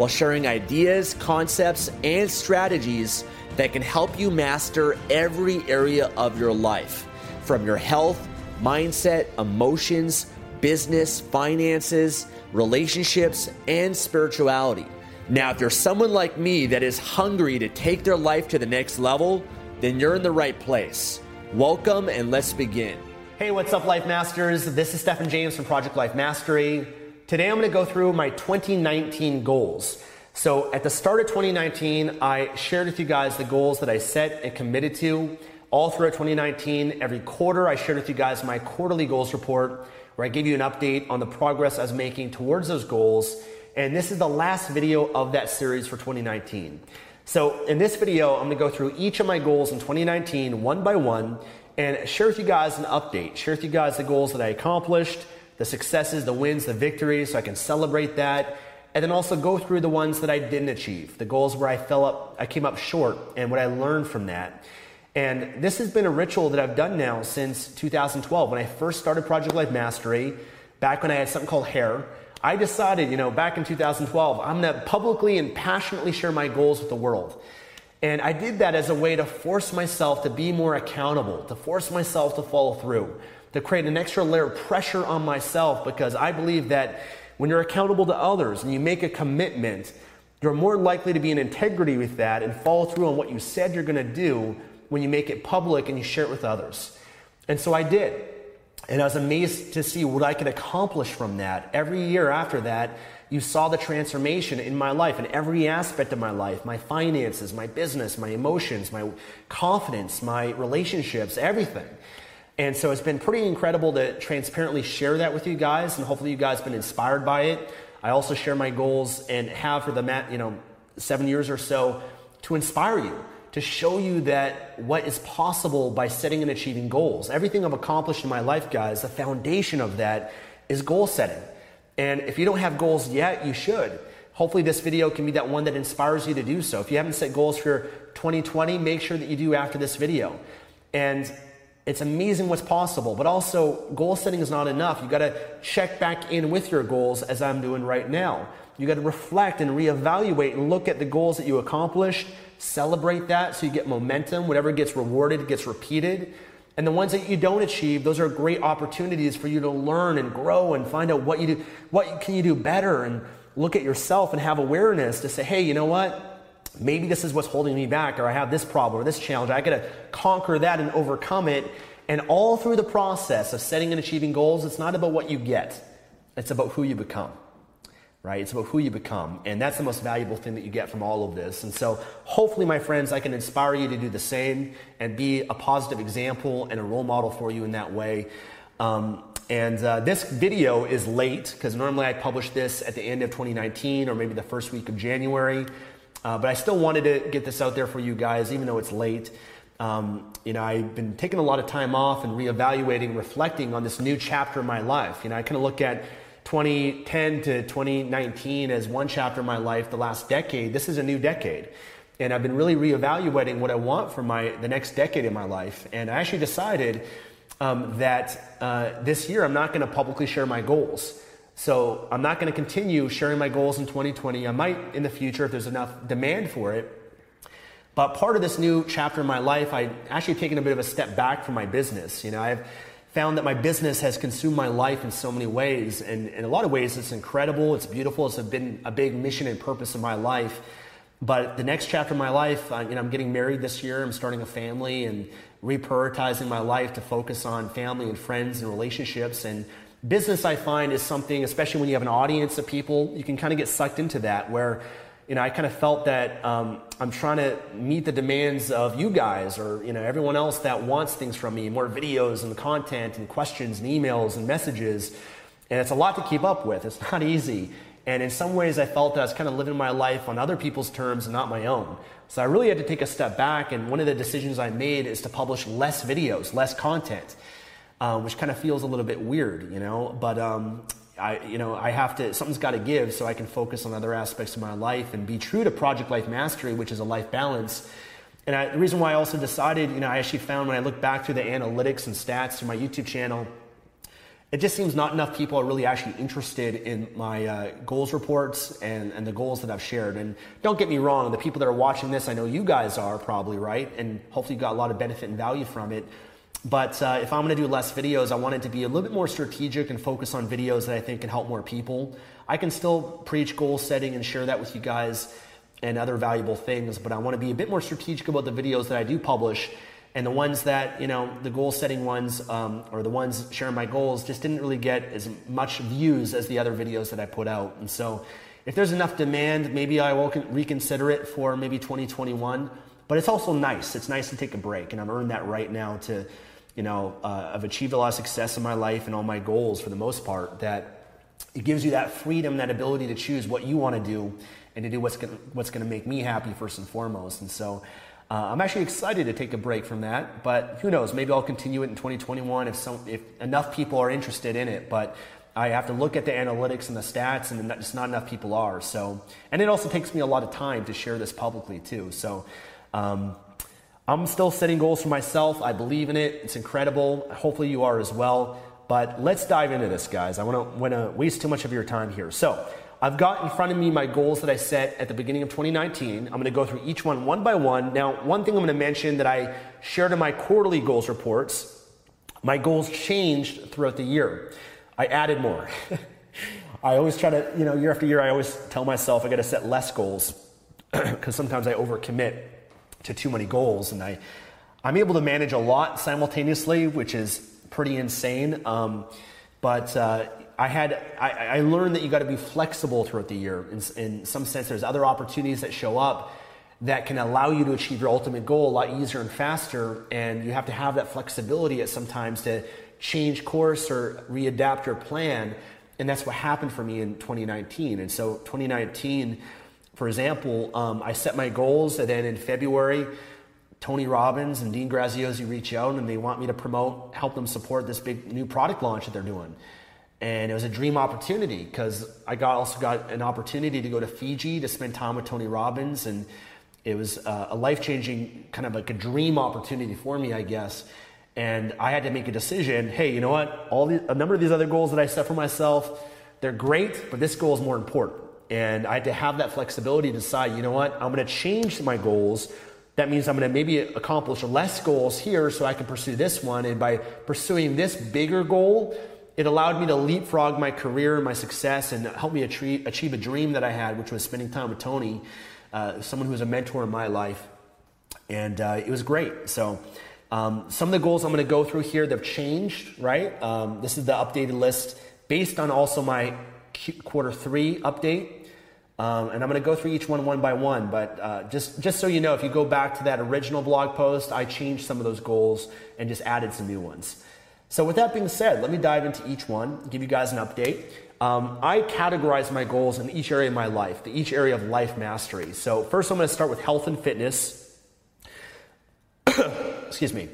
while sharing ideas, concepts, and strategies that can help you master every area of your life from your health, mindset, emotions, business, finances, relationships, and spirituality. Now, if you're someone like me that is hungry to take their life to the next level, then you're in the right place. Welcome and let's begin. Hey, what's up, Life Masters? This is Stefan James from Project Life Mastery. Today I'm going to go through my 2019 goals. So, at the start of 2019, I shared with you guys the goals that I set and committed to all throughout 2019. Every quarter, I shared with you guys my quarterly goals report where I gave you an update on the progress I was making towards those goals. And this is the last video of that series for 2019. So, in this video, I'm to go through each of my goals in 2019 one by one and share with you guys an update, share with you guys the goals that I accomplished the successes, the wins, the victories, so I can celebrate that. And then also go through the ones that I didn't achieve, the goals where I fell up, I came up short, and what I learned from that. And this has been a ritual that I've done now since 2012. When I first started Project Life Mastery, back when I had something called hair, I decided, you know, back in 2012, I'm gonna publicly and passionately share my goals with the world. And I did that as a way to force myself to be more accountable, to force myself to follow through to create an extra layer of pressure on myself because I believe that when you're accountable to others and you make a commitment, you're more likely to be in integrity with that and follow through on what you said you're going to do when you make it public and you share it with others. And so I did. And I was amazed to see what I could accomplish from that. Every year after that, you saw the transformation in my life, in every aspect of my life my finances, my business, my emotions, my confidence, my relationships, everything. And so it's been pretty incredible to transparently share that with you guys, and hopefully you guys have been inspired by it. I also share my goals and have for the mat, you know seven years or so to inspire you, to show you that what is possible by setting and achieving goals. Everything I've accomplished in my life, guys, the foundation of that is goal setting. And if you don't have goals yet, you should. Hopefully, this video can be that one that inspires you to do so. If you haven't set goals for 2020, make sure that you do after this video. And it's amazing what's possible, but also goal setting is not enough. You got to check back in with your goals as I'm doing right now. You got to reflect and reevaluate and look at the goals that you accomplished, celebrate that so you get momentum. Whatever gets rewarded gets repeated. And the ones that you don't achieve, those are great opportunities for you to learn and grow and find out what you do, what can you do better and look at yourself and have awareness to say, hey, you know what? Maybe this is what's holding me back, or I have this problem or this challenge. I got to conquer that and overcome it. And all through the process of setting and achieving goals, it's not about what you get, it's about who you become. Right? It's about who you become. And that's the most valuable thing that you get from all of this. And so, hopefully, my friends, I can inspire you to do the same and be a positive example and a role model for you in that way. Um, and uh, this video is late because normally I publish this at the end of 2019 or maybe the first week of January. Uh, but I still wanted to get this out there for you guys, even though it's late. Um, you know, I've been taking a lot of time off and reevaluating, reflecting on this new chapter of my life. You know, I kind of look at 2010 to 2019 as one chapter of my life, the last decade. This is a new decade. And I've been really reevaluating what I want for my, the next decade in my life. And I actually decided um, that uh, this year I'm not going to publicly share my goals. So I'm not going to continue sharing my goals in 2020. I might in the future if there's enough demand for it. But part of this new chapter in my life, I actually taken a bit of a step back from my business. You know, I've found that my business has consumed my life in so many ways. And in a lot of ways, it's incredible, it's beautiful, it's been a big mission and purpose of my life. But the next chapter of my life, you know, I'm getting married this year. I'm starting a family and reprioritizing my life to focus on family and friends and relationships. And business, I find, is something, especially when you have an audience of people, you can kind of get sucked into that. Where, you know, I kind of felt that um, I'm trying to meet the demands of you guys or you know everyone else that wants things from me, more videos and content and questions and emails and messages. And it's a lot to keep up with. It's not easy. And in some ways, I felt that I was kind of living my life on other people's terms and not my own. So I really had to take a step back. And one of the decisions I made is to publish less videos, less content, uh, which kind of feels a little bit weird, you know. But um, I, you know, I have to. Something's got to give, so I can focus on other aspects of my life and be true to Project Life Mastery, which is a life balance. And I, the reason why I also decided, you know, I actually found when I look back through the analytics and stats to my YouTube channel it just seems not enough people are really actually interested in my uh, goals reports and, and the goals that I've shared. And don't get me wrong, the people that are watching this, I know you guys are probably, right? And hopefully you got a lot of benefit and value from it. But uh, if I'm going to do less videos, I want it to be a little bit more strategic and focus on videos that I think can help more people. I can still preach goal setting and share that with you guys and other valuable things, but I want to be a bit more strategic about the videos that I do publish. And the ones that you know the goal setting ones um, or the ones sharing my goals just didn't really get as much views as the other videos that i put out. And so if there's enough demand maybe i will reconsider it for maybe 2021 but it's also nice. It's nice to take a break and i've earned that right now to you know uh, i've achieved a lot of success in my life and all my goals for the most part that it gives you that freedom that ability to choose what you want to do and to do what's going what's going to make me happy first and foremost and so uh, I'm actually excited to take a break from that, but who knows? Maybe I'll continue it in 2021 if some if enough people are interested in it. But I have to look at the analytics and the stats, and just not enough people are. So, and it also takes me a lot of time to share this publicly too. So. Um, I'm still setting goals for myself. I believe in it. It's incredible. Hopefully, you are as well. But let's dive into this, guys. I want to want to waste too much of your time here. So, I've got in front of me my goals that I set at the beginning of 2019. I'm going to go through each one one by one. Now, one thing I'm going to mention that I shared in my quarterly goals reports, my goals changed throughout the year. I added more. I always try to, you know, year after year, I always tell myself I got to set less goals because sometimes I overcommit to too many goals, and I, I'm able to manage a lot simultaneously, which is pretty insane. Um, but uh, I had I, I learned that you got to be flexible throughout the year. In, in some sense, there's other opportunities that show up that can allow you to achieve your ultimate goal a lot easier and faster. And you have to have that flexibility at sometimes to change course or readapt your plan. And that's what happened for me in 2019. And so 2019, for example, um, I set my goals, and then in February, Tony Robbins and Dean Graziosi reach out and they want me to promote, help them support this big new product launch that they're doing and it was a dream opportunity because I got also got an opportunity to go to Fiji to spend time with Tony Robbins, and it was uh, a life changing kind of like a dream opportunity for me, I guess. And I had to make a decision. Hey, you know what? All the, a number of these other goals that I set for myself, they're great, but this goal is more important. And I had to have that flexibility to decide. You know what? I'm going to change my goals. That means I'm going to maybe accomplish less goals here so I can pursue this one. And by pursuing this bigger goal, it allowed me to leapfrog my career and my success and help me achieve, achieve a dream that I had, which was spending time with Tony, uh, someone who was a mentor in my life. And uh, it was great. So, um, some of the goals I'm going to go through here, they've changed, right? Um, this is the updated list based on also my quarter three update. Um, and I'm going to go through each one one by one. But uh, just, just so you know, if you go back to that original blog post, I changed some of those goals and just added some new ones. So, with that being said, let me dive into each one, give you guys an update. Um, I categorize my goals in each area of my life, the each area of life mastery. So, first, I'm going to start with health and fitness. Excuse me.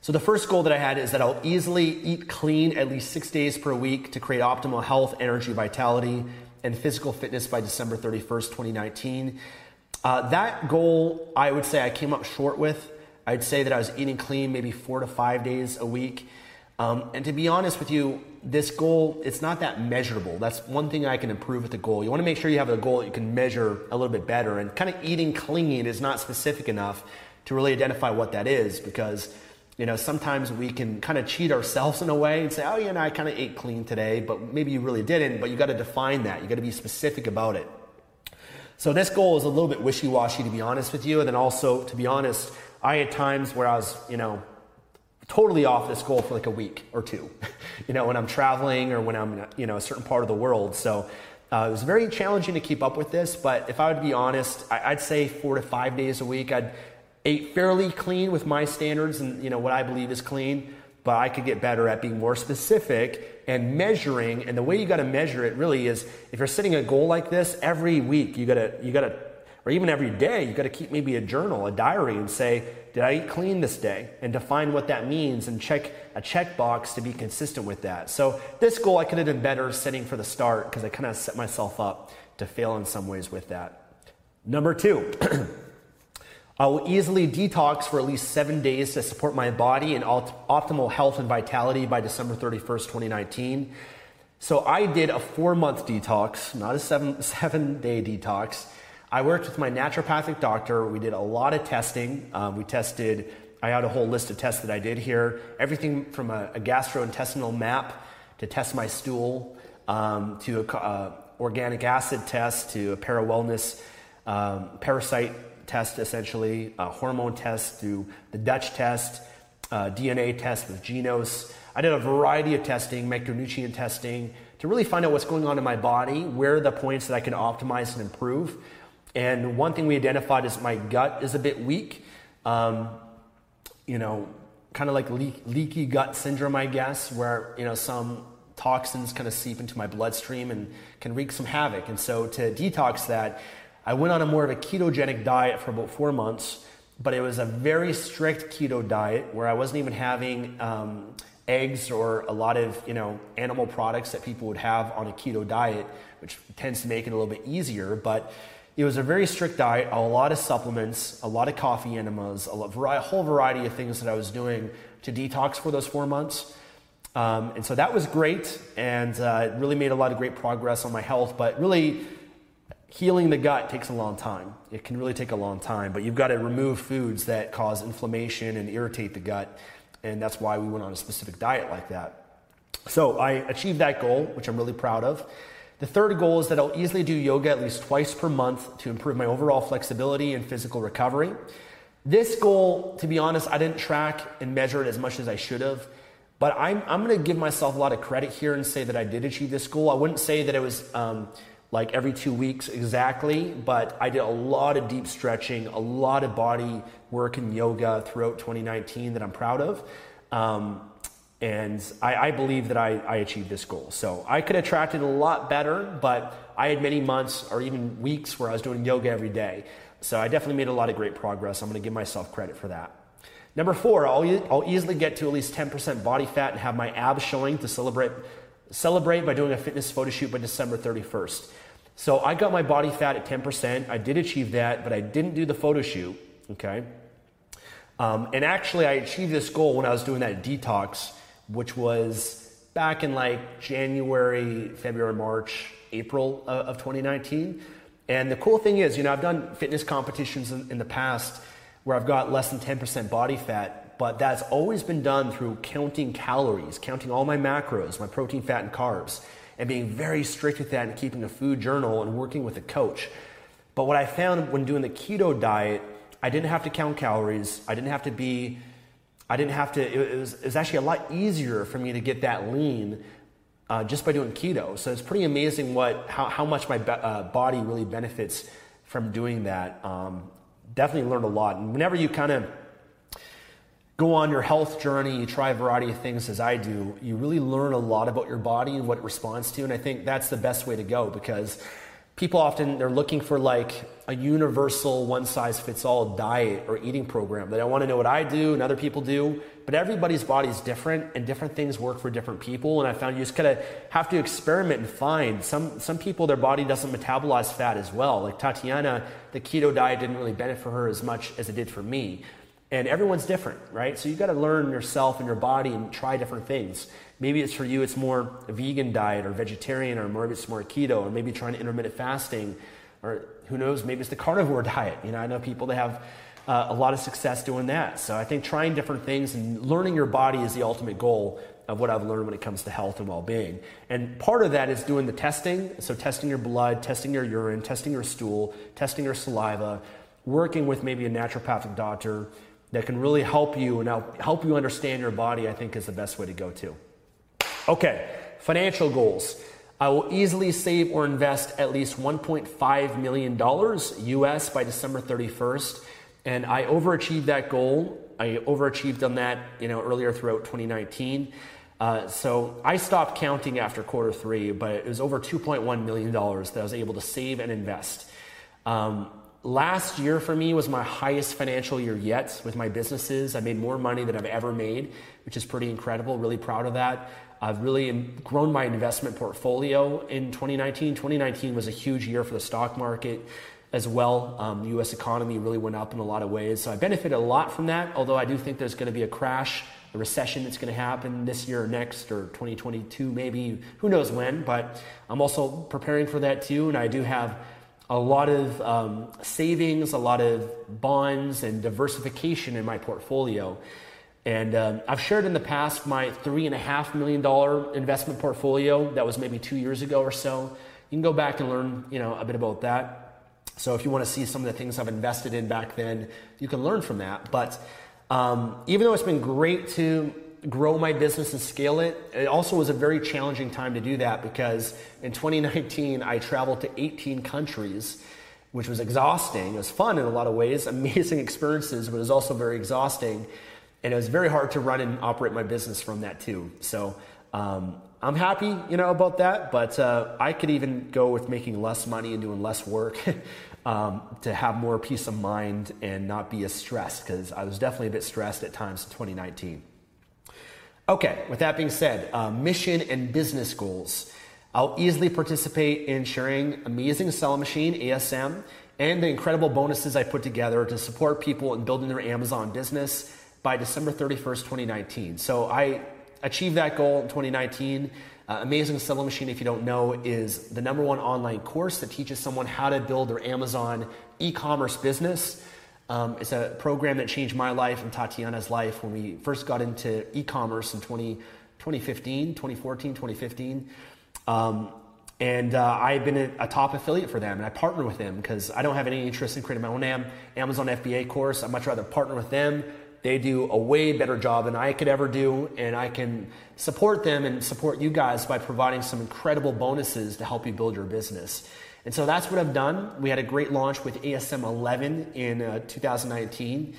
So, the first goal that I had is that I'll easily eat clean at least six days per week to create optimal health, energy, vitality, and physical fitness by December 31st, 2019. Uh, that goal, I would say I came up short with. I'd say that I was eating clean maybe four to five days a week. Um, and to be honest with you, this goal, it's not that measurable. That's one thing I can improve with the goal. You want to make sure you have a goal that you can measure a little bit better. And kind of eating clean is not specific enough to really identify what that is because, you know, sometimes we can kind of cheat ourselves in a way and say, oh, yeah, I kind of ate clean today, but maybe you really didn't. But you got to define that. You got to be specific about it. So this goal is a little bit wishy-washy to be honest with you. And then also, to be honest, I had times where I was, you know, totally off this goal for like a week or two, you know, when I'm traveling or when I'm you know, a certain part of the world. So uh, it was very challenging to keep up with this, but if I would be honest, I, would say four to five days a week. I'd ate fairly clean with my standards and you know what I believe is clean, but I could get better at being more specific and measuring. And the way you got to measure it really is if you're setting a goal like this every week, you got to you got to or even every day, you got to keep maybe a journal, a diary, and say, did I eat clean this day? And define what that means and check a checkbox to be consistent with that. So this goal I could have done better setting for the start because I kind of set myself up to fail in some ways with that. Number two. I will easily detox for at least seven days to support my body in optimal health and vitality by December 31st, 2019. So I did a four month detox, not a seven, seven day detox. I worked with my naturopathic doctor. We did a lot of testing. Um, we tested, I had a whole list of tests that I did here. Everything from a, a gastrointestinal map to test my stool, um, to an uh, organic acid test, to a para wellness um, parasite test, essentially, a hormone test through the Dutch test, DNA test with Genos. I did a variety of testing, micronutrient testing, to really find out what's going on in my body, where are the points that I can optimize and improve. And one thing we identified is my gut is a bit weak. Um, you know, kind of like leak, leaky gut syndrome, I guess, where, you know, some toxins kind of seep into my bloodstream and can wreak some havoc. And so to detox that, I went on a more of a ketogenic diet for about four months, but it was a very strict keto diet where I wasn't even having um, eggs or a lot of, you know, animal products that people would have on a keto diet, which tends to make it a little bit easier. But it was a very strict diet, a lot of supplements, a lot of coffee enemas, a, a whole variety of things that I was doing to detox for those four months. Um, and so that was great, and uh, it really made a lot of great progress on my health. But really, healing the gut takes a long time. It can really take a long time, but you've got to remove foods that cause inflammation and irritate the gut. And that's why we went on a specific diet like that. So I achieved that goal, which I'm really proud of. The third goal is that I'll easily do yoga at least twice per month to improve my overall flexibility and physical recovery. This goal, to be honest, I didn't track and measure it as much as I should have. But I'm, I'm going to give myself a lot of credit here and say that I did achieve this goal. I wouldn't say that it was um, like every two weeks exactly, but I did a lot of deep stretching, a lot of body work and yoga throughout 2019 that I'm proud of. Um, and I, I, believe that I, I achieved this goal. So I could have tracked it a lot better, but I had many months or even weeks where I was doing yoga every day. So I definitely made a lot of great progress. I'm going to give myself credit for that. Number four, I'll, I'll easily get to at least 10% body fat and have my abs showing to celebrate, celebrate by doing a fitness photo shoot by December 31st. So I got my body fat at 10%. I did achieve that, but I didn't do the photo shoot. Okay. Um, and actually, I achieved this goal when I was doing that detox, which was back in like January, February, March, April of, of 2019. And the cool thing is, you know, I've done fitness competitions in, in the past where I've got less than 10% body fat, but that's always been done through counting calories, counting all my macros, my protein, fat, and carbs and being very strict with that and keeping a food journal and working with a coach. But what I found when doing the keto diet, I didn't have to count calories. I didn't have to be, I didn't have to, it was, it was actually a lot easier for me to get that lean uh, just by doing keto. So it's pretty amazing what, how, how much my be- uh, body really benefits from doing that. Um, definitely learned a lot. And whenever you kind of go on your health journey, you try a variety of things as I do, you really learn a lot about your body and what it responds to. And I think that's the best way to go because people often they're looking for like a universal one size fits all diet or eating program. They don't want to know what I do and other people do, but everybody's body is different and different things work for different people. And I found you just kind of have to experiment and find some some people their body doesn't metabolize fat as well. Like Tatiana, the keto diet didn't really benefit her as much as it did for me. And everyone's different, right? So you've got to learn yourself and your body and try different things. Maybe it's for you, it's more a vegan diet or vegetarian, or maybe it's more keto, or maybe trying to intermittent fasting, or who knows, maybe it's the carnivore diet. You know, I know people that have uh, a lot of success doing that. So I think trying different things and learning your body is the ultimate goal. of what I've learned when it comes to health and well being. And part of that is doing the testing. So, testing your blood, testing your urine, testing your stool, testing your saliva, working with maybe a naturopathic doctor that can really help you and help you understand your body, I think is the best way to go to. Okay, financial goals. I will easily save or invest at least $1.5 million US by December 31st. And I overachieved that goal. I overachieved on that, you know, earlier throughout 2019. Uh, so I stopped counting after quarter three, but it was over $2.1 million that I was able to save and invest. Um, last year for me was my highest financial year yet with my businesses. I made more money than I've ever made, which is pretty incredible. Really proud of that. I've really grown my investment portfolio in 2019. 2019 was a huge year for the stock market as well. Um, the US economy really went up in a lot of ways. So I benefited a lot from that, although I do think there's going to be a crash, a recession that's going to happen this year or next or 2022, maybe, who knows when. But I'm also preparing for that too. And I do have a lot of um, savings, a lot of bonds, and diversification in my portfolio. And um, I've shared in the past my $3.5 million investment portfolio that was maybe two years ago or so. You can go back and learn you know, a bit about that. So if you want to see some of the things I've invested in back then, you can learn from that. But um, even though it's been great to grow my business and scale it, it also was a very challenging time to do that because in 2019 I traveled to 18 countries, which was exhausting. It was fun in a lot of ways, amazing experiences, but it was also very exhausting. And it was very hard to run and operate my business from that too. So um, I'm happy, you know, about that. But uh, I could even go with making less money and doing less work um, to have more peace of mind and not be as stressed because I was definitely a bit stressed at times in 2019. Okay, with that being said, uh, mission and business goals. I'll easily participate in sharing Amazing Selling Machine, ASM, and the incredible bonuses I put together to support people in building their Amazon business by December 31st, 2019. So I achieved that goal in 2019. Uh, Amazing Selling Machine, if you don't know, is the number one online course that teaches someone how to build their Amazon e commerce business. Um, it's a program that changed my life and Tatiana's life when we first got into e commerce in 20, 2015, 2014, 2015. Um, and uh, I've been a, a, top affiliate for them, and I partner with them because I don't have any interest in creating my own Amazon FBA course. I'd much rather partner with them they do a way better job than I could ever do, and I can support them and support you guys by providing some incredible bonuses to help you build your business. And so that's what I've done. We had a great launch with ASM 11 in uh, 2019.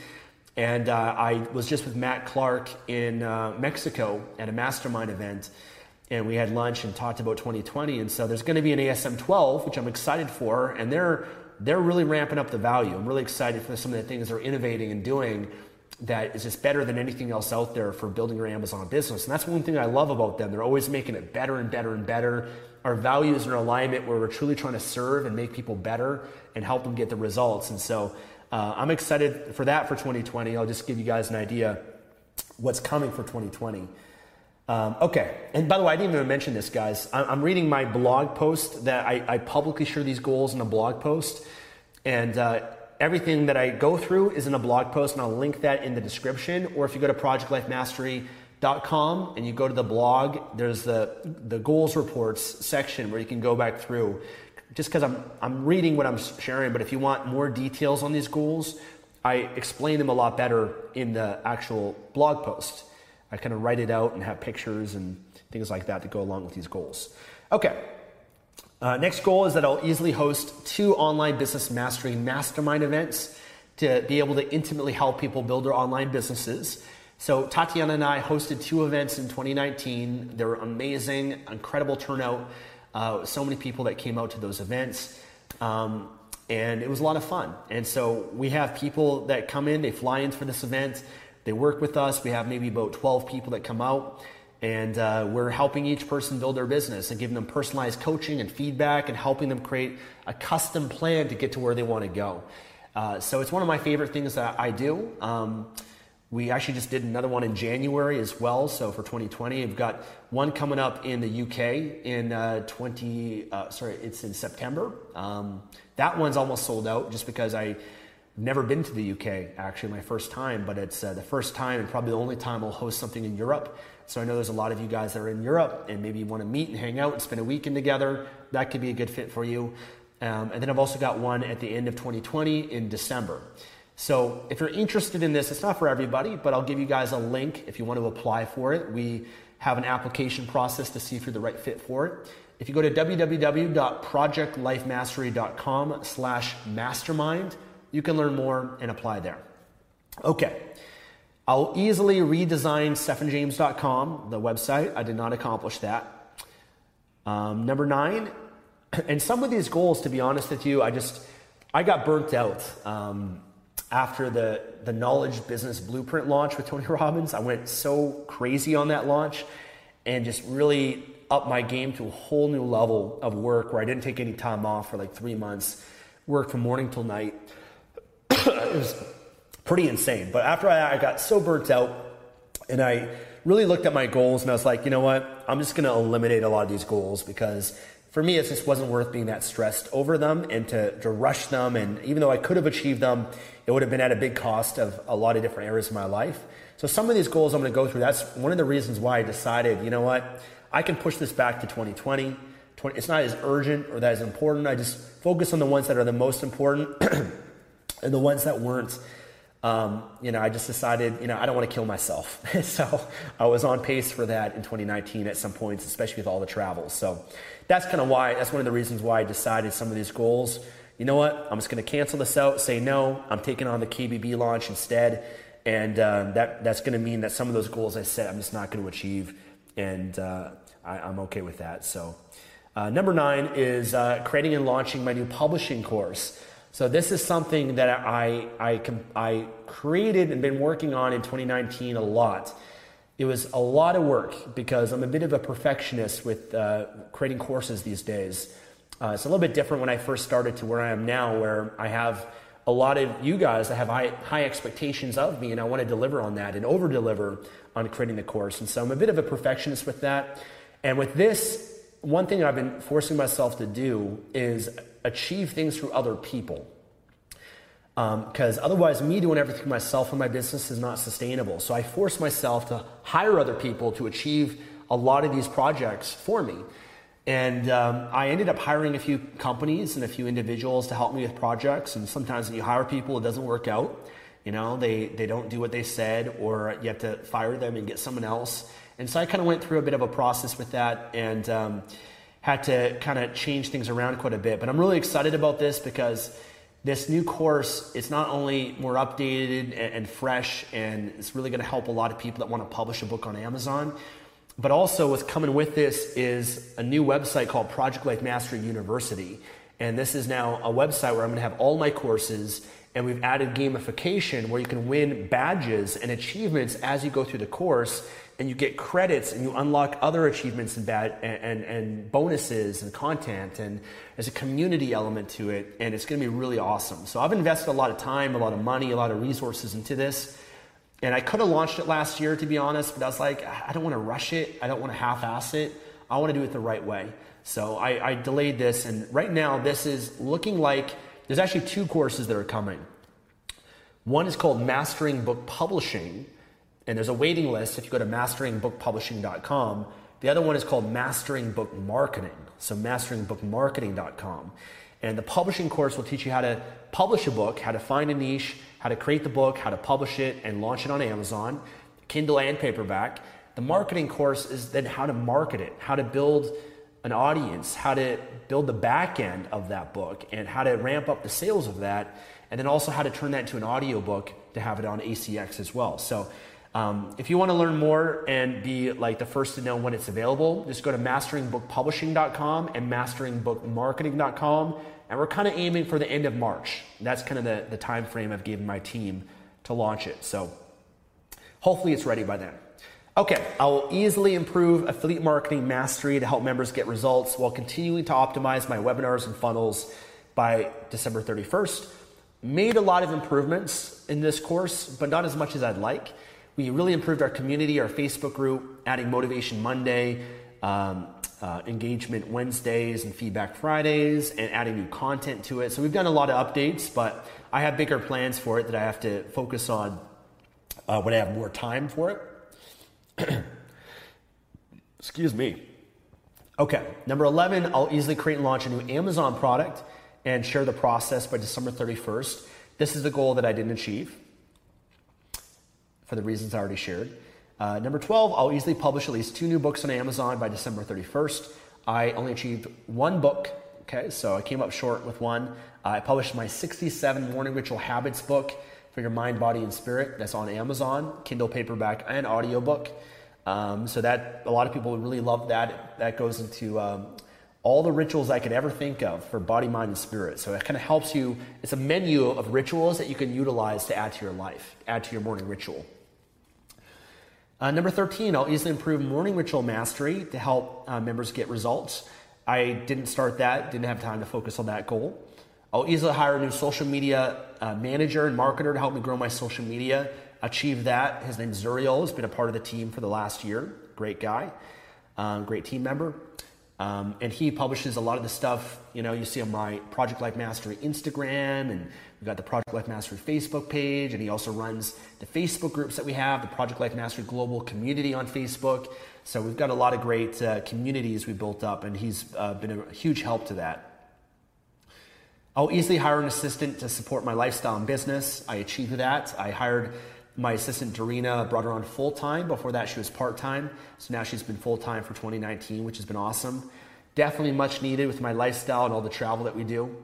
And uh, I was just with Matt Clark in uh, Mexico at a mastermind event. And we had lunch and talked about 2020. And so there's going to be an ASM 12, which I'm excited for. And they're, they're really ramping up the value. I'm really excited for some of the things they're innovating and doing that is just better than anything else out there for building your Amazon business. And that's one thing I love about them. They're always making it better and better and better. Our values are in alignment where we're truly trying to serve and make people better and help them get the results. And so uh, I'm excited for that for 2020. I'll just give you guys an idea what's coming for 2020. Um, okay, and by the way, I didn't even mention this, guys. I'm reading my blog post that I, I publicly share these goals in a blog post. And uh, everything that I go through is in a blog post, and I'll link that in the description. Or if you go to projectlifemastery.com and you go to the blog, there's the, the goals reports section where you can go back through. Just because I'm, I'm reading what I'm sharing, but if you want more details on these goals, I explain them a lot better in the actual blog post. I kind of write it out and have pictures and things like that to go along with these goals. Okay, uh, next goal is that I'll easily host two online business mastery mastermind events to be able to intimately help people build their online businesses. So Tatiana and I hosted two events in 2019. They were amazing, incredible turnout. Uh, so many people that came out to those events. Um, and it was a lot of fun. And so we have people that come in, they fly in for this event, they work with us. We have maybe about 12 people that come out. And uh, we're helping each person build their business and giving them personalized coaching and feedback and helping them create a custom plan to get to where they want to go. Uh, so it's one of my favorite things that I do. Um, we actually just did another one in January as well. So for 2020, we've got one coming up in the UK in uh, 20. Uh, sorry, it's in September. Um, that one's almost sold out just because I Never been to the UK, actually, my first time, but it's uh, the first time and probably the only time I'll host something in Europe. So I know there's a lot of you guys that are in Europe and maybe you want to meet and hang out and spend a weekend together. That could be a good fit for you. Um, and then I've also got one at the end of 2020 in December. So if you're interested in this, it's not for everybody, but I'll give you guys a link if you want to apply for it. We have an application process to see if you're the right fit for it. If you go to www.projectlifemastery.com slash mastermind, you can learn more and apply there. Okay. I'll easily redesign stefanjames.com, the website. I did not accomplish that. Um, number nine, and some of these goals, to be honest with you, I just, I got burnt out. Um, after the, the knowledge business blueprint launch with Tony Robbins. I went so crazy on that launch and just really up my game to a whole new level of work where I didn't take any time off for like three months, worked from morning till night. it was pretty insane. But after I, I got so burnt out and I really looked at my goals and I was like, you know what? I'm just going to eliminate a lot of these goals because for me, it just wasn't worth being that stressed over them and to, to rush them. And even though I could have achieved them, it would have been at a big cost of a lot of different areas of my life. So some of these goals I'm going to go through. That's one of the reasons why I decided, you know what, I can push this back to 2020. It's not as urgent or that as important. I just focus on the ones that are the most important and the ones that weren't. Um, you know, I just decided, you know, I don't want to kill myself. so I was on pace for that in 2019 at some points, especially with all the travel. So that's kind of why, that's one of the reasons why I decided some of these goals. You know what? I'm just going to cancel this out, say no. I'm taking on the KBB launch instead. And uh, that, that's going to mean that some of those goals I set, I'm just not going to achieve. And uh, I, am okay with that. So, uh, number nine is uh, creating and launching my new publishing course. So this is something that I, I, I created and been working on in 2019 a lot. It was a lot of work because I'm a bit of a perfectionist with uh, creating courses these days. Uh, it's a little bit different when I first started to where I am now, where I have a lot of you guys that have high, high expectations of me, and I want to deliver on that and over deliver on creating the course. And so I'm a bit of a perfectionist with that. And with this, one thing I've been forcing myself to do is achieve things through other people. Because um, otherwise, me doing everything myself in my business is not sustainable. So I force myself to hire other people to achieve a lot of these projects for me. And um, I ended up hiring a few companies and a few individuals to help me with projects. And sometimes when you hire people, it doesn't work out. You know, they, they don't do what they said, or you have to fire them and get someone else. And so I kind of went through a bit of a process with that. And um, had to kind of change things around quite a bit. But I'm really excited about this because this new course it's not only more updated and, fresh, and it's really going to help a lot of people that want to publish a book on Amazon. But also, what's coming with this is a new website called Project Life Mastery University. And this is now a website where I'm going to have all my courses and we've added gamification where you can win badges and achievements as you go through the course and you get credits and you unlock other achievements and, bad, and, and, and bonuses and content and there's a community element to it and it's going to be really awesome. So i've invested a lot of time a lot of money a lot of resources into this and i could have launched it last year to be honest but i was like i don't want to rush it. I don't want to half-ass it. I want to do it the right way. So I, I delayed this and right now this is looking like there's actually two courses that are coming. One is called Mastering Book Publishing, and there's a waiting list if you go to masteringbookpublishing.com. The other one is called Mastering Book Marketing, so masteringbookmarketing.com. And the publishing course will teach you how to publish a book, how to find a niche, how to create the book, how to publish it and launch it on Amazon, Kindle and paperback. The marketing course is then how to market it, how to build an audience, how to build the back end of that book, and how to ramp up the sales of that, and then also how to turn that into an audiobook to have it on ACX as well. So, um, if you want to learn more and be like the first to know when it's available, just go to masteringbookpublishing.com and masteringbookmarketing.com. And we're kind of aiming for the end of March. That's kind of the, the time frame I've given my team to launch it. So hopefully it's ready by then. Okay, I will easily improve affiliate marketing mastery to help members get results while continuing to optimize my webinars and funnels by December 31st. Made a lot of improvements in this course, but not as much as I'd like. We really improved our community, our Facebook group, adding Motivation Monday, um, uh, engagement Wednesdays and feedback Fridays and adding new content to it. So we've done a lot of updates, but I have bigger plans for it that I have to focus on uh, when I have more time for it. Excuse me. Okay, number 11, I'll easily create and launch a new Amazon product and share the process by December 31st. This is the goal that I didn't achieve for the reasons I already shared. Uh, number 12, I'll easily publish at least two new books on Amazon by December 31st. I only achieved one book, okay, so I came up short with one. Uh, I published my 67 Morning Ritual Habits book for your mind, body, and spirit. That's on Amazon, Kindle paperback and audiobook. Um, so that a lot of people would really love that. That goes into um, all the rituals I could ever think of for body, mind, and spirit. So it kind of helps you. It's a menu of rituals that you can utilize to add to your life, add to your morning ritual. Uh, number 13, I'll easily improve morning ritual mastery to help uh, members get results. I didn't start that, didn't have time to focus on that goal. I'll easily hire a new social media uh, manager and marketer to help me grow my social media Achieve that. His name's Zuriel. He's been a part of the team for the last year. Great guy, um, great team member. Um, and he publishes a lot of the stuff, you know, you see on my Project Life Mastery Instagram, and we've got the Project Life Mastery Facebook page, and he also runs the Facebook groups that we have, the Project Life Mastery Global Community on Facebook. So we've got a lot of great uh, communities we built up, and he's uh, been a huge help to that. I'll easily hire an assistant to support my lifestyle and business. I achieved that. I hired my assistant Dorina brought her on full time. Before that, she was part time. So now she's been full time for 2019, which has been awesome. Definitely much needed with my lifestyle and all the travel that we do.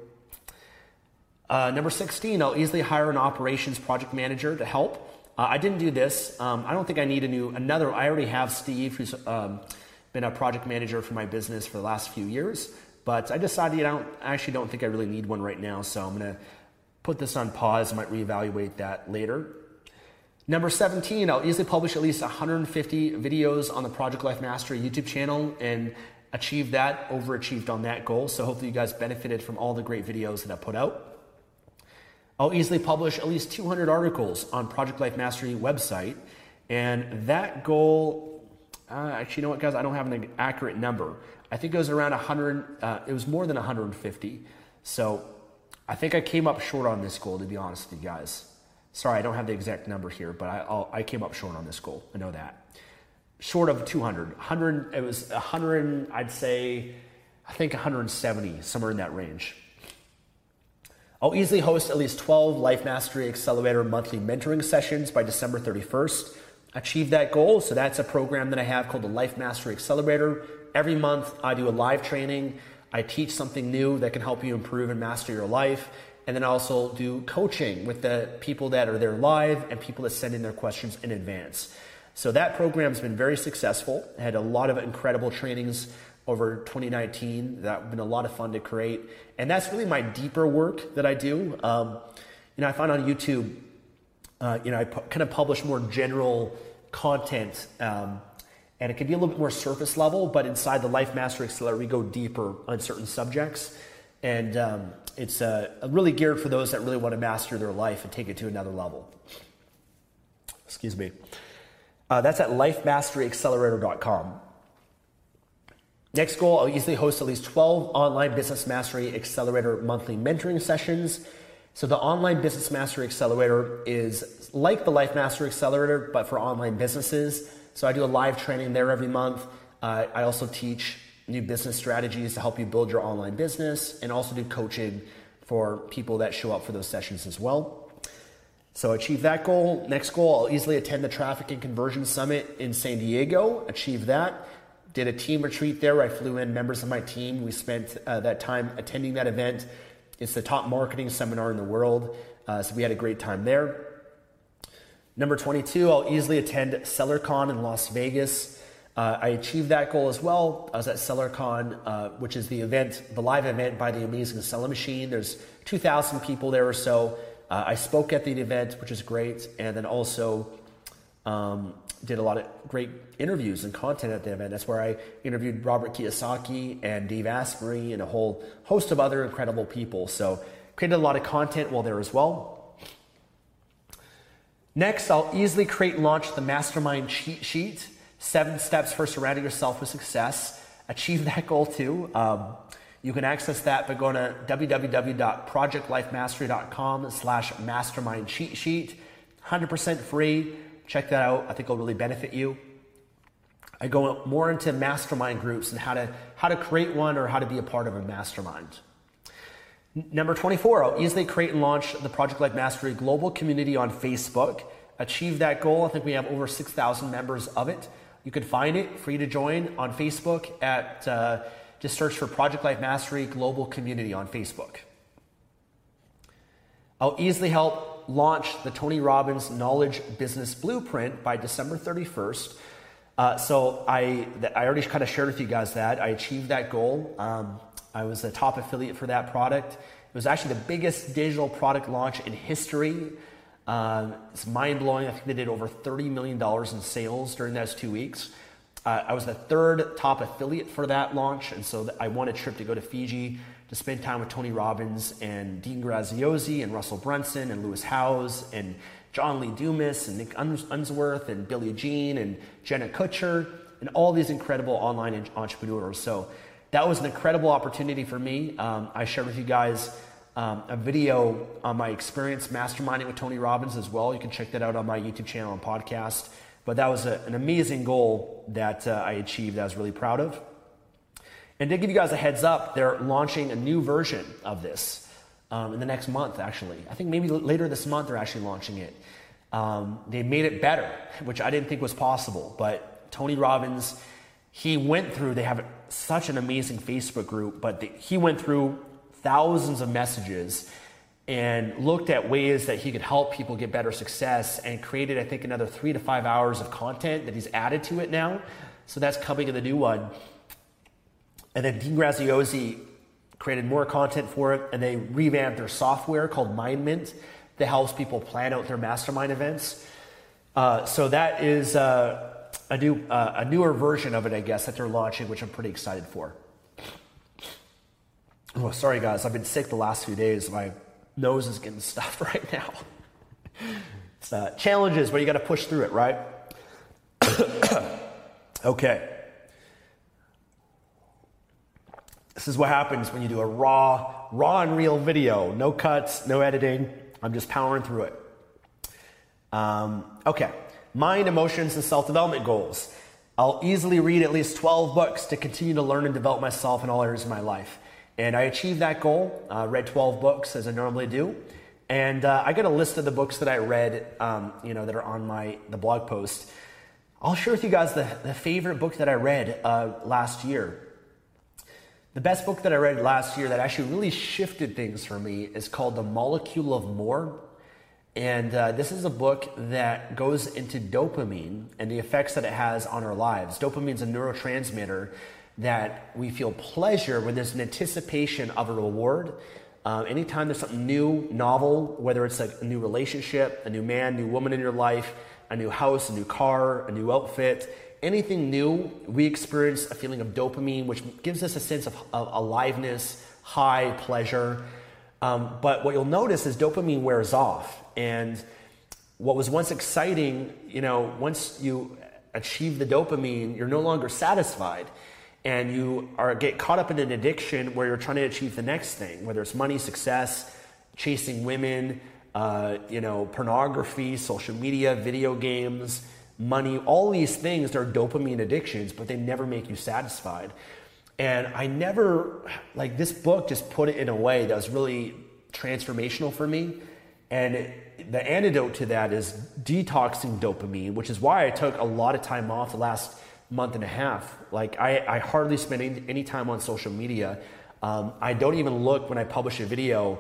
Uh, number 16, I'll easily hire an operations project manager to help. Uh, I didn't do this. Um, I don't think I need a new another. I already have Steve, who's um, been a project manager for my business for the last few years. But I decided I, don't, I actually don't think I really need one right now. So I'm to put this on pause. I might reevaluate that later. Number 17, I'll easily publish at least 150 videos on the Project Life Mastery YouTube channel and achieve that, overachieved on that goal. So hopefully you guys benefited from all the great videos that I put out. I'll easily publish at least 200 articles on Project Life Mastery website. And that goal, uh, actually, you know what, guys? I don't have an accurate number. I think it was around 100, uh, it was more than 150. So I think I came up short on this goal, to be honest with you guys. Sorry, I don't have the exact number here, but I, I'll, I came up short on this goal. I know that. Short of 200. 100, it was 100, I'd say, I think 170, somewhere in that range. I'll easily host at least 12 Life Mastery Accelerator monthly mentoring sessions by December 31st. Achieve that goal. So that's a program that I have called the Life Mastery Accelerator. Every month, I do a live training. I teach something new that can help you improve and master your life and then I also do coaching with the people that are there live and people that send in their questions in advance. So that program's been very successful. I had a lot of incredible trainings over 2019 that have been a lot of fun to create. And that's really my deeper work that I do. Um, you know, I find on YouTube, uh, you know, I pu- kind of publish more general content. Um, and it can be a little bit more surface level, but inside the Life Master Accelerator, we go deeper on certain subjects. And um, it's uh, really geared for those that really want to master their life and take it to another level. Excuse me. Uh, that's at lifemasteryaccelerator.com. Next goal, I'll easily host at least 12 online business mastery accelerator monthly mentoring sessions. So the online business mastery accelerator is like the life mastery accelerator, but for online businesses. So I do a live training there every month. Uh, I also teach new business strategies to help you build your online business, and also do coaching for people that show up for those sessions as well. So achieve that goal. Next goal, I'll easily attend the Traffic and Conversion Summit in San Diego. Achieve that. Did a team retreat there. I flew in members of my team. We spent uh, that time attending that event. It's the top marketing seminar in the world. Uh, so we had a great time there. Number 22, I'll easily attend SellerCon in Las Vegas. Uh, I achieved that goal as well. I was at SellerCon, uh, which is the event, the live event by the Amazing Seller Machine. There's 2,000 people there or so. Uh, I spoke at the event, which is great, and then also um, did a lot of great interviews and content at the event. That's where I interviewed Robert Kiyosaki and Dave Asprey and a whole host of other incredible people. So created a lot of content while there as well. Next, I'll easily create and launch the mastermind cheat sheet Seven steps for surrounding yourself with success. achieve that goal too. Um, you can access that by going to www.projectlifemastery.com slash mastermind cheat sheet. 100% free. Check that out. I think it'll really benefit you. I go more into mastermind groups and how to, how to create one or how to be a part of a mastermind. Number 24, I'll easily create and launch the Project Life Mastery global community on Facebook. Achieve that goal. I think we have over 6,000 members of it. You can find it free to join on Facebook at uh, just search for Project Life Mastery Global Community on Facebook. I'll easily help launch the Tony Robbins Knowledge Business Blueprint by December 31st. Uh, so I, I already kind of shared with you guys that I achieved that goal. Um, I was a top affiliate for that product. It was actually the biggest digital product launch in history. Um, it's mind blowing. I think they did over $30 million in sales during those two weeks. Uh, I was the third top affiliate for that launch, and so I won a trip to go to Fiji to spend time with Tony Robbins and Dean Graziosi and Russell Brunson and Lewis Howes and John Lee Dumas and Nick Unsworth and Billy Gene and Jenna Kutcher and all these incredible online entrepreneurs. So that was an incredible opportunity for me. Um, I shared with you guys um, a video on my experience masterminding with Tony Robbins as well. You can check that out on my YouTube channel and podcast. But that was a, an amazing goal that uh, I achieved that I was really proud of. And to give you guys a heads up, they're launching a new version of this um, in the next month, actually. I think maybe later this month they're actually launching it. Um, they made it better, which I didn't think was possible. But Tony Robbins, he went through, they have such an amazing Facebook group, but the, he went through thousands of messages and looked at ways that he could help people get better success and created, I think, another three to five hours of content that he's added to it now. So that's coming in the new one. And then Dean Graziosi created more content for it, and they revamped their software called MindMint that helps people plan out their mastermind events. Uh, so that is uh, a new, uh, a newer version of it, I guess, that they're launching, which I'm pretty excited for. Oh, sorry, guys. I've been sick the last few days. My nose is getting stuffed right now. It's uh, challenges, but you got to push through it, right? okay. This is what happens when you do a raw, raw and real video. No cuts, no editing. I'm just powering through it. Um, okay. Mind, emotions, and self development goals. I'll easily read at least 12 books to continue to learn and develop myself in all areas of my life. And I achieved that goal, uh, read 12 books as I normally do. And uh, I got a list of the books that I read, um, you know, that are on my the blog post. I'll share with you guys the, the favorite book that I read uh, last year. The best book that I read last year that actually really shifted things for me is called The Molecule of More. And uh, this is a book that goes into dopamine and the effects that it has on our lives. Dopamine is a neurotransmitter that we feel pleasure when there's an anticipation of a reward. Uh, anytime there's something new, novel, whether it's like a new relationship, a new man, new woman in your life, a new house, a new car, a new outfit, anything new, we experience a feeling of dopamine, which gives us a sense of, of aliveness, high pleasure. Um, but what you'll notice is dopamine wears off. And what was once exciting, you know, once you achieve the dopamine, you're no longer satisfied and you are get caught up in an addiction where you're trying to achieve the next thing, whether it's money, success, chasing women, uh, you know, pornography, social media, video games, money, all these things are dopamine addictions, but they never make you satisfied. And I never, like, this book just put it in a way that was really transformational for me. And it, the antidote to that is detoxing dopamine, which is why I took a lot of time off the last month and a half. Like I, I hardly spend any, any, time on social media. Um, I don't even look when I publish a video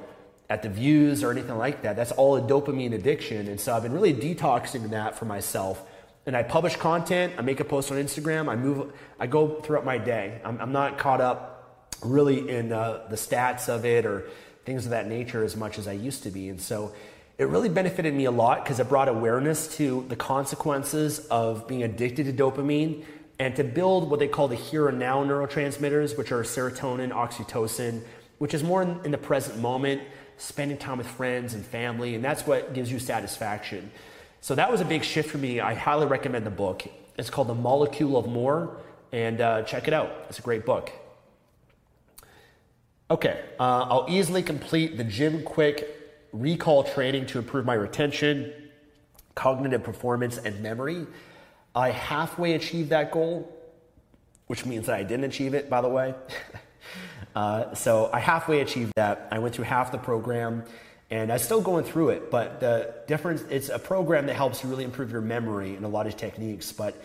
at the views or anything like that. That's all a dopamine addiction. And so I've been really detoxing that for myself. And I publish content. I make a post on Instagram. I move. I go throughout my day. I'm, I'm not caught up really in uh, the stats of it or things of that nature as much as I used to be. And so it really benefited me a lot because it brought awareness to the consequences of being addicted to dopamine and to build what they call the here and now neurotransmitters, which are serotonin, oxytocin, which is more in, in the present moment, spending time with friends and family, and that's what gives you satisfaction. So that was a big shift for me. I highly recommend the book. It's called The Molecule of More, and uh, check it out. It's a great book. Okay, uh, I'll easily complete the Jim Kwik recall training to improve my retention, cognitive performance, and memory. I halfway achieved that goal, which means that I didn't achieve it, by the way. uh, so I halfway achieved that. I went through half the program and I'm still going through it, but the difference, it's a program that helps you really improve your memory and a lot of techniques, but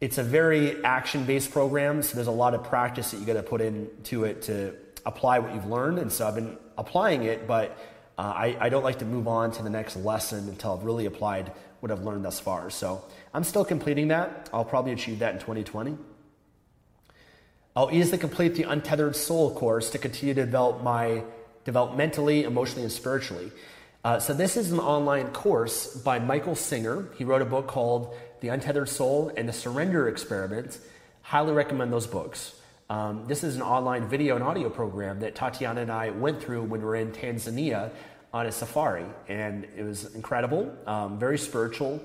it's a very action based program, so there's a lot of practice that you got to put into it to apply what you've learned. And so I've been applying it, but uh, I, I don't like to move on to the next lesson until I've really applied what I've learned thus far. So I'm still completing that. I'll probably achieve that in 2020. I'll easily complete the Untethered Soul course to continue to develop my developmentally, emotionally, and spiritually. Uh, so this is an online course by Michael Singer. He wrote a book called The Untethered Soul and the Surrender Experiment. Highly recommend those books. Um, this is an online video and audio program that Tatiana and I went through when we were in Tanzania on a safari, and it was incredible, um, very spiritual,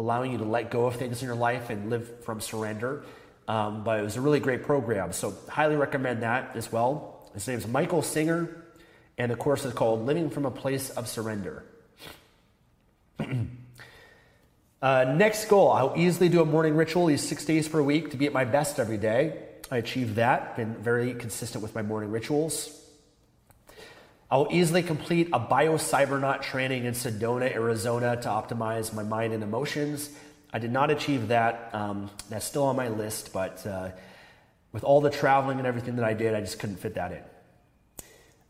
allowing you to let go of things in your life and live from surrender. Um, but it was a really great program, so highly recommend that as well. His name is Michael Singer, and the course is called Living from a Place of Surrender. uh, next goal I'll easily do a morning ritual, these six days per week, to be at my best every day. I achieved that, been very consistent with my morning rituals. I will easily complete a biocybernaut training in Sedona, Arizona to optimize my mind and emotions. I did not achieve that. Um, that's still on my list, but uh, with all the traveling and everything that I did, I just couldn't fit that in.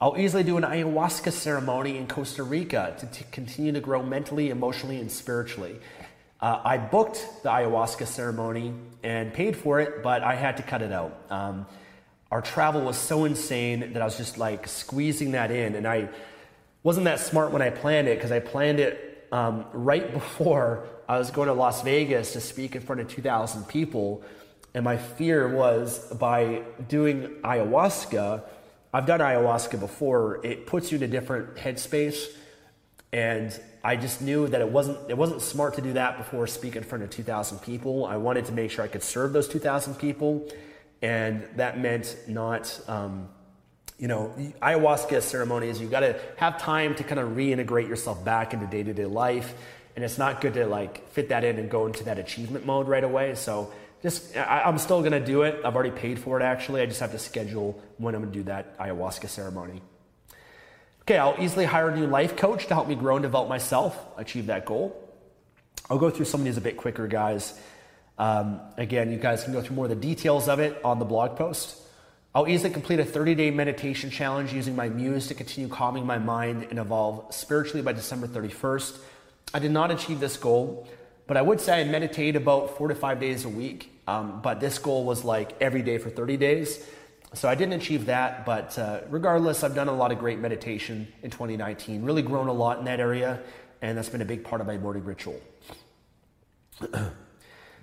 I'll easily do an ayahuasca ceremony in Costa Rica to continue to grow mentally, emotionally, and spiritually. Uh, I booked the ayahuasca ceremony and paid for it, but I had to cut it out. Um, our travel was so insane that I was just like squeezing that in, and I wasn't that smart when I planned it because I planned it um, right before I was going to Las Vegas to speak in front of 2,000 people. And my fear was by doing ayahuasca, I've done ayahuasca before, it puts you in a different headspace. And I just knew that it wasn't it wasn't smart to do that before speaking in front of 2,000 people. I wanted to make sure I could serve those 2,000 people, and that meant not. Um, you know, ayahuasca ceremonies, you've got to have time to kind of reintegrate yourself back into day to day life. And it's not good to like fit that in and go into that achievement mode right away. So just, I, am still going to do it. I've already paid for it actually. I just have to schedule when I'm going to do that ayahuasca ceremony. Okay, I'll easily hire a new life coach to help me grow and develop myself, achieve that goal. I'll go through some of these a bit quicker, guys. Um, again, you guys can go through more of the details of it on the blog post. I'll easily complete a 30 day meditation challenge using my muse to continue calming my mind and evolve spiritually by December 31st. I did not achieve this goal, but I would say I meditate about four to five days a week. Um, but this goal was like every day for 30 days. So I didn't achieve that, but uh, regardless, I've done a lot of great meditation in 2019, really grown a lot in that area, and that's been a big part of my morning ritual.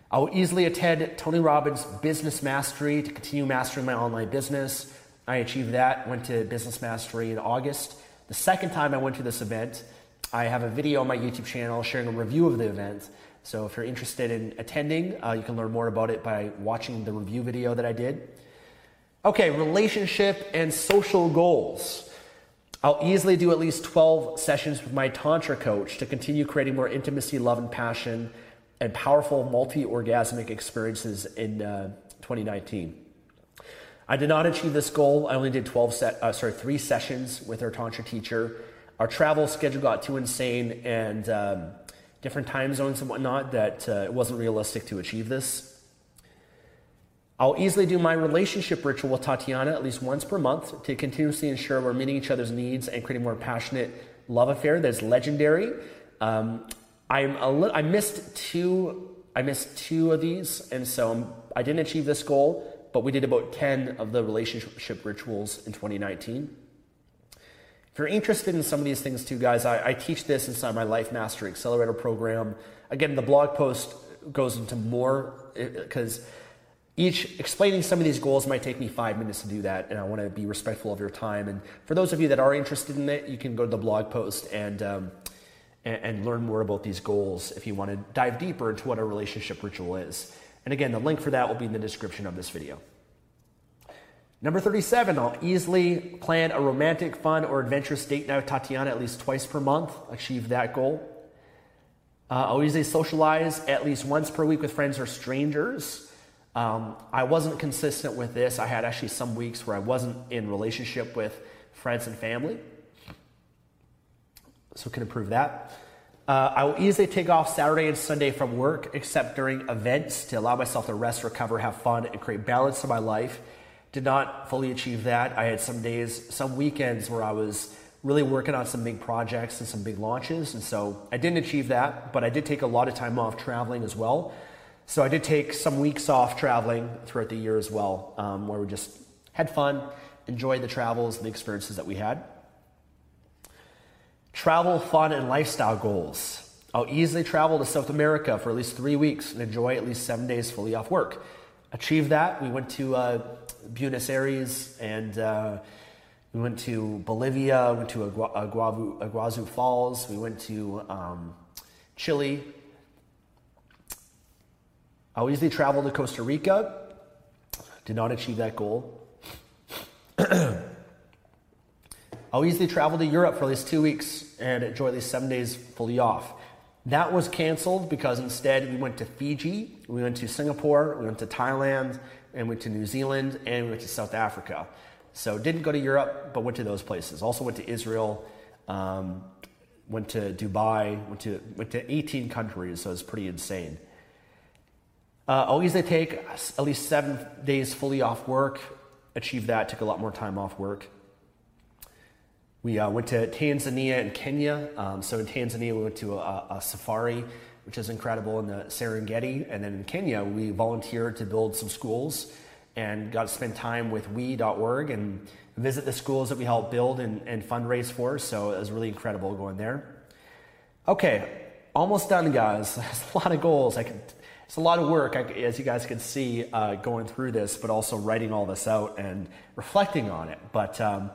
I will easily attend Tony Robbins Business Mastery to continue mastering my online business. I achieved that, went to Business Mastery in August. The second time I went to this event, I have a video on my YouTube channel sharing a review of the event. So if you're interested in attending, uh, you can learn more about it by watching the review video that I did. Okay, relationship and social goals. I'll easily do at least 12 sessions with my Tantra coach to continue creating more intimacy, love, and passion and powerful multi orgasmic experiences in uh, 2019. I did not achieve this goal. I only did 12 set, uh, sorry, three sessions with our Tantra teacher. Our travel schedule got too insane and um, different time zones and whatnot that uh, it wasn't realistic to achieve this. I'll easily do my relationship ritual with Tatiana at least once per month to continuously ensure we're meeting each other's needs and creating more passionate love affair that's legendary. Um, I'm a li- I missed two. I missed two of these, and so I'm, I did not achieve this goal. But we did about ten of the relationship rituals in 2019. If you're interested in some of these things too, guys, I, I teach this inside my Life Mastery Accelerator program. Again, the blog post goes into more because each explaining some of these goals might take me five minutes to do that, and I want to be respectful of your time. And for those of you that are interested in it, you can go to the blog post and um, and, and learn more about these goals if you want to dive deeper into what a relationship ritual is. And again, the link for that will be in the description of this video. Number 37, I'll easily plan a romantic, fun, or adventurous date night with Tatiana at least twice per month. Achieve that goal. Uh, I'll usually socialize at least once per week with friends or strangers. Um, I wasn't consistent with this. I had actually some weeks where I wasn't in relationship with friends and family. So can improve that. Uh, I will easily take off Saturday and Sunday from work, except during events, to allow myself to rest, recover, have fun, and create balance in my life did not fully achieve that. I had some days, some weekends where I was really working on some big projects and some big launches. And so I didn't achieve that, but I did take a lot of time off traveling as well. So I did take some weeks off traveling throughout the year as well, um, where we just had fun, enjoyed the travels and the experiences that we had. Travel, fun, and lifestyle goals. I'll easily travel to South America for at least three weeks and enjoy at least seven days fully off work. Achieve that. We went to uh, Buenos Aires and uh, we went to Bolivia, went to Iguazu, Iguazu Falls, we went to um, Chile. I'll easily travel to Costa Rica, did not achieve that goal. I'll easily travel to Europe for at least two weeks and enjoy least seven days fully off. That was canceled because instead we went to Fiji, we went to Singapore, we went to Thailand, and went to New Zealand, and we went to South Africa. So didn't go to Europe, but went to those places. Also went to Israel, um, went to Dubai, went to went to 18 countries. So it's pretty insane. Uh, always they take at least seven days fully off work. Achieved that. Took a lot more time off work. We uh, went to Tanzania and Kenya. Um, so in Tanzania, we went to a, a, safari, which is incredible in the Serengeti. And then in Kenya, we volunteered to build some schools and got to spend time with we.org and visit the schools that we helped build and, and fundraise for. So it was really incredible going there. Okay, almost done, guys. There's a lot of goals. I can, it's a lot of work, as you guys can see, uh, going through this, but also writing all this out and reflecting on it. But um,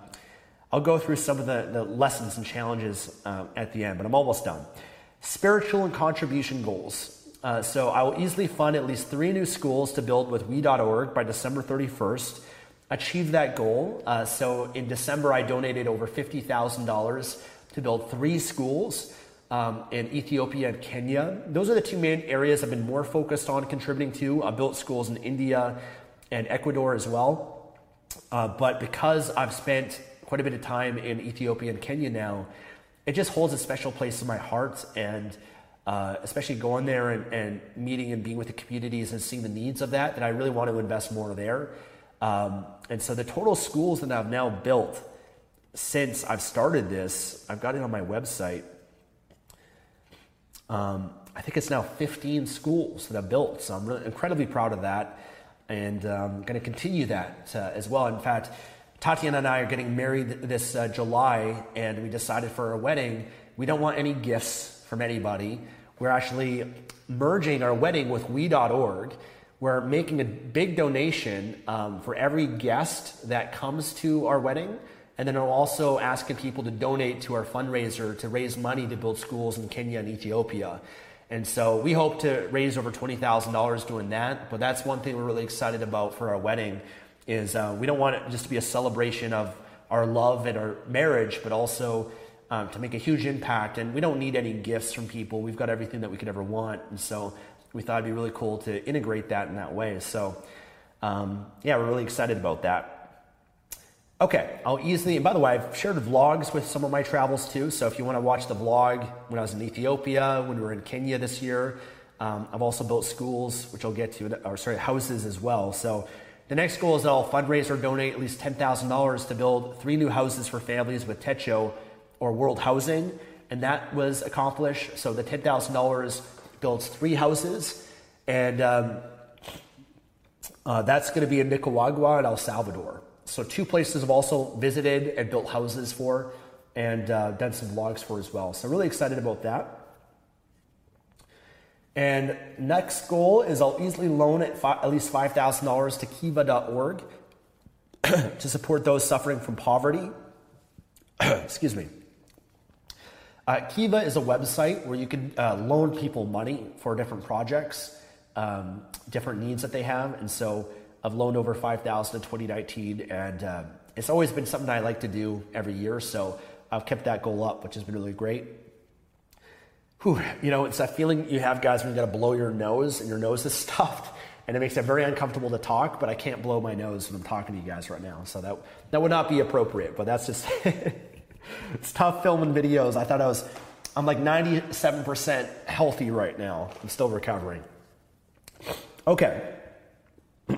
I'll go through some of the, the lessons and challenges uh, at the end, but I'm almost done. Spiritual and contribution goals. Uh, so I will easily fund at least three new schools to build with we.org by December 31st. Achieve that goal. Uh, so in December, I donated over $50,000 to build three schools um, in Ethiopia and Kenya. Those are the two main areas I've been more focused on contributing to. I built schools in India and Ecuador as well. Uh, but because I've spent quite a bit of time in Ethiopia and Kenya now, it just holds a special place in my heart. And uh, especially going there and, and, meeting and being with the communities and seeing the needs of that, that I really want to invest more there. Um, and so the total schools that I've now built since I've started this, I've got it on my website. Um, I think it's now 15 schools that I've built. So I'm really incredibly proud of that and I'm um, going to continue that uh, as well. In fact, Tatiana and I are getting married this uh, July, and we decided for our wedding, we don't want any gifts from anybody. We're actually merging our wedding with we.org. We're making a big donation um, for every guest that comes to our wedding. And then we're also asking people to donate to our fundraiser to raise money to build schools in Kenya and Ethiopia. And so we hope to raise over $20,000 doing that. But that's one thing we're really excited about for our wedding is uh, we don't want it just to be a celebration of our love and our marriage, but also um, to make a huge impact. And we don't need any gifts from people. We've got everything that we could ever want. And so we thought it'd be really cool to integrate that in that way. So, um, yeah, we're really excited about that. Okay, I'll easily, and by the way, I've shared vlogs with some of my travels too. So if you want to watch the vlog when I was in Ethiopia, when we were in Kenya this year, um, I've also built schools, which I'll get to, or sorry, houses as well. So the next goal is that I'll fundraise or donate at least $10,000 to build three new houses for families with Techo or World Housing. And that was accomplished. So the $10,000 builds three houses. And um, uh, that's going to be in Nicaragua and El Salvador. So, two places I've also visited and built houses for and uh, done some vlogs for as well. So, really excited about that. And next goal is I'll easily loan at, at least $5,000 to kiva.org to support those suffering from poverty. Excuse me. Uh, Kiva is a website where you can uh, loan people money for different projects. um, different needs that they have. And so I've loaned over 5,000 in 2019, and uh, it's always been something I like to do every year. So I've kept that goal up, which has been really great. Whew, you know, it's that feeling you have, guys, when you got to blow your nose and your nose is stuffed, and it makes it very uncomfortable to talk. But I can't blow my nose when I'm talking to you guys right now, so that that would not be appropriate. But that's just it's tough filming videos. I thought I was, I'm like 97% healthy right now. I'm still recovering. Okay.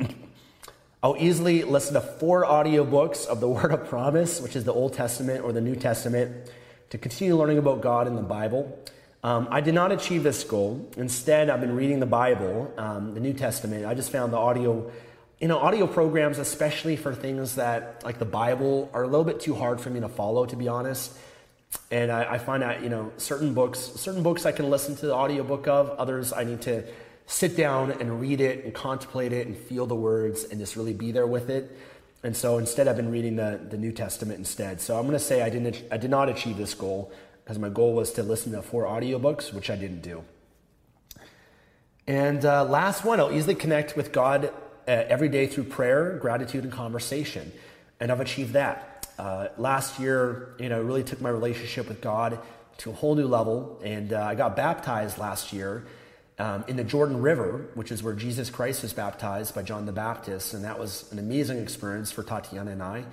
I'll easily listen to four audiobooks of the Word of Promise, which is the Old Testament or the New Testament, to continue learning about God in the Bible. Um, I did not achieve this goal. Instead, I've been reading the Bible, um, the New Testament. I just found the audio, you know, audio programs, especially for things that like the Bible, are a little bit too hard for me to follow, to be honest. And I, I find that you know certain books, certain books I can listen to the audiobook of. Others I need to sit down and read it and contemplate it and feel the words and just really be there with it. And so instead, I've been reading the, the New Testament instead. So I'm going to say I, didn't, I did not achieve this goal because my goal was to listen to four audiobooks, which I didn't do. And uh, last one, I'll easily connect with God uh, every day through prayer, gratitude, and conversation. And I've achieved that. Uh, last year, you know, really took my relationship with God to a whole new level. And uh, I got baptized last year um, in the Jordan River, which is where Jesus Christ was baptized by John the Baptist. And that was an amazing experience for Tatiana and I.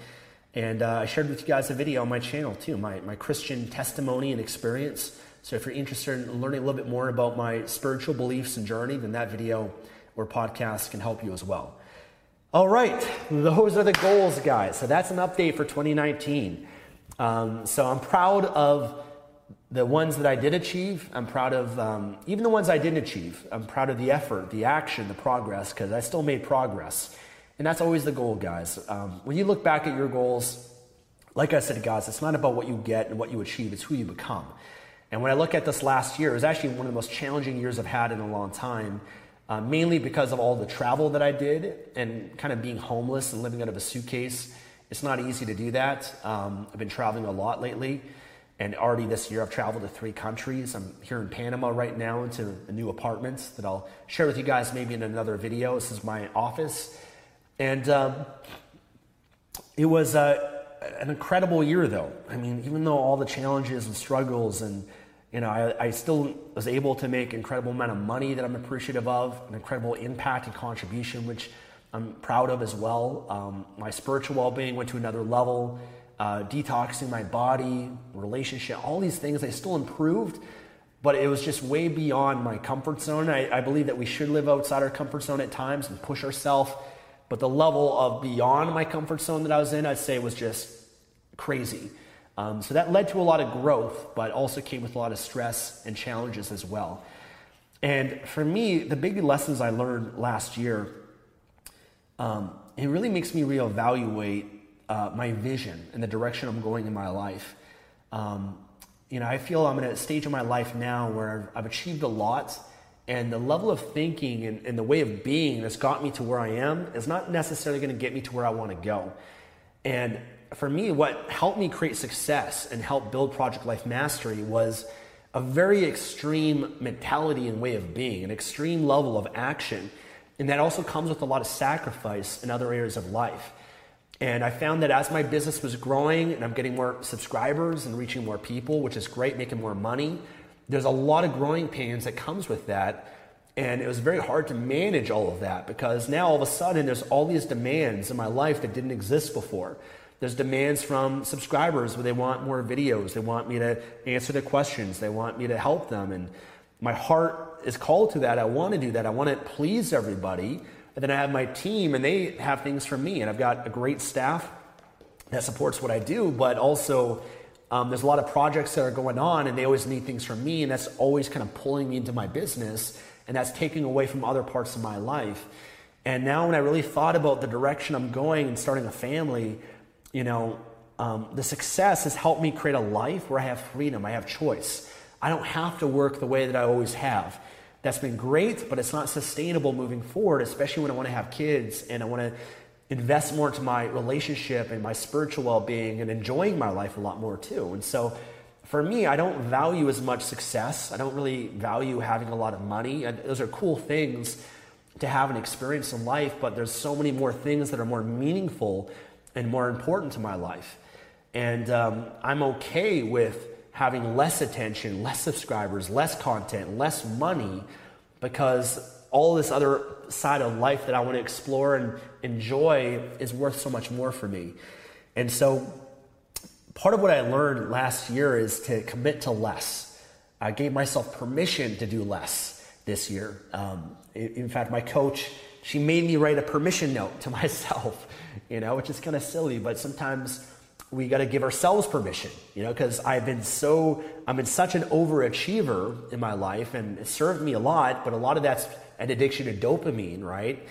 And uh, I shared with you guys a video on my channel too, my, my Christian testimony and experience. So if you're interested in learning a little bit more about my spiritual beliefs and journey, then that video or podcast can help you as well. All right, those are the goals, guys. So that's an update for 2019. Um, so I'm proud of the ones that I did achieve, I'm proud of, um, even the ones I didn't achieve, I'm proud of the effort, the action, the progress, because I still made progress. And that's always the goal, guys. Um, when you look back at your goals, like I said, guys, it's not about what you get and what you achieve, it's who you become. And when I look at this last year, it was actually one of the most challenging years I've had in a long time, uh, mainly because of all the travel that I did and kind of being homeless and living out of a suitcase. It's not easy to do that. Um, I've been traveling a lot lately. And already this year, I've traveled to three countries. I'm here in Panama right now into a new apartment that I'll share with you guys maybe in another video. This is my office. And um, it was uh, an incredible year, though. I mean, even though all the challenges and struggles, and you know, I, I still was able to make incredible amount of money that I'm appreciative of, an incredible impact and contribution, which I'm proud of as well. Um, my spiritual well-being went to another level uh, detoxing my body, relationship, all these things. I still improved, but it was just way beyond my comfort zone. I, I believe that we should live outside our comfort zone at times and push ourselves. But the level of beyond my comfort zone that I was in, I'd say was just crazy. Um, so that led to a lot of growth, but also came with a lot of stress and challenges as well. And for me, the big lessons I learned last year, um, it really makes me reevaluate uh, my vision and the direction I'm going in my life. Um, you know, I feel I'm at a stage of my life now where I've achieved a lot, and the level of thinking and, and, the way of being that's got me to where I am is not necessarily going to get me to where I want to go. And for me, what helped me create success and help build Project Life Mastery was a very extreme mentality and way of being, an extreme level of action. And that also comes with a lot of sacrifice in other areas of life. And I found that as my business was growing and I'm getting more subscribers and reaching more people, which is great, making more money, there's a lot of growing pains that comes with that. And it was very hard to manage all of that because now all of a sudden there's all these demands in my life that didn't exist before. There's demands from subscribers where they want more videos, they want me to answer their questions, they want me to help them. And my heart is called to that. I want to do that. I want to please everybody. And then I have my team, and they have things for me. And I've got a great staff that supports what I do, but also um, there's a lot of projects that are going on, and they always need things from me, and that's always kind of pulling me into my business, and that's taking away from other parts of my life. And now, when I really thought about the direction I'm going and starting a family, you know, um, the success has helped me create a life where I have freedom, I have choice. I don't have to work the way that I always have. That's been great, but it's not sustainable moving forward, especially when I want to have kids and I want to invest more into my relationship and my spiritual well being and enjoying my life a lot more too. And so for me, I don't value as much success. I don't really value having a lot of money. Those are cool things to have an experience in life, but there's so many more things that are more meaningful and more important to my life. And um, I'm okay with having less attention, less subscribers, less content, less money, because all this other side of life that I want to explore and enjoy is worth so much more for me. And so, part of what I learned last year is to commit to less. I gave myself permission to do less this year. Um, in fact, my coach, she made me write a permission note to myself, you know, which is kind of silly, but sometimes we got to give ourselves permission, you know, because I've been so, I'm in such an overachiever in my life and it served me a lot, but a lot of that's an addiction to dopamine, right?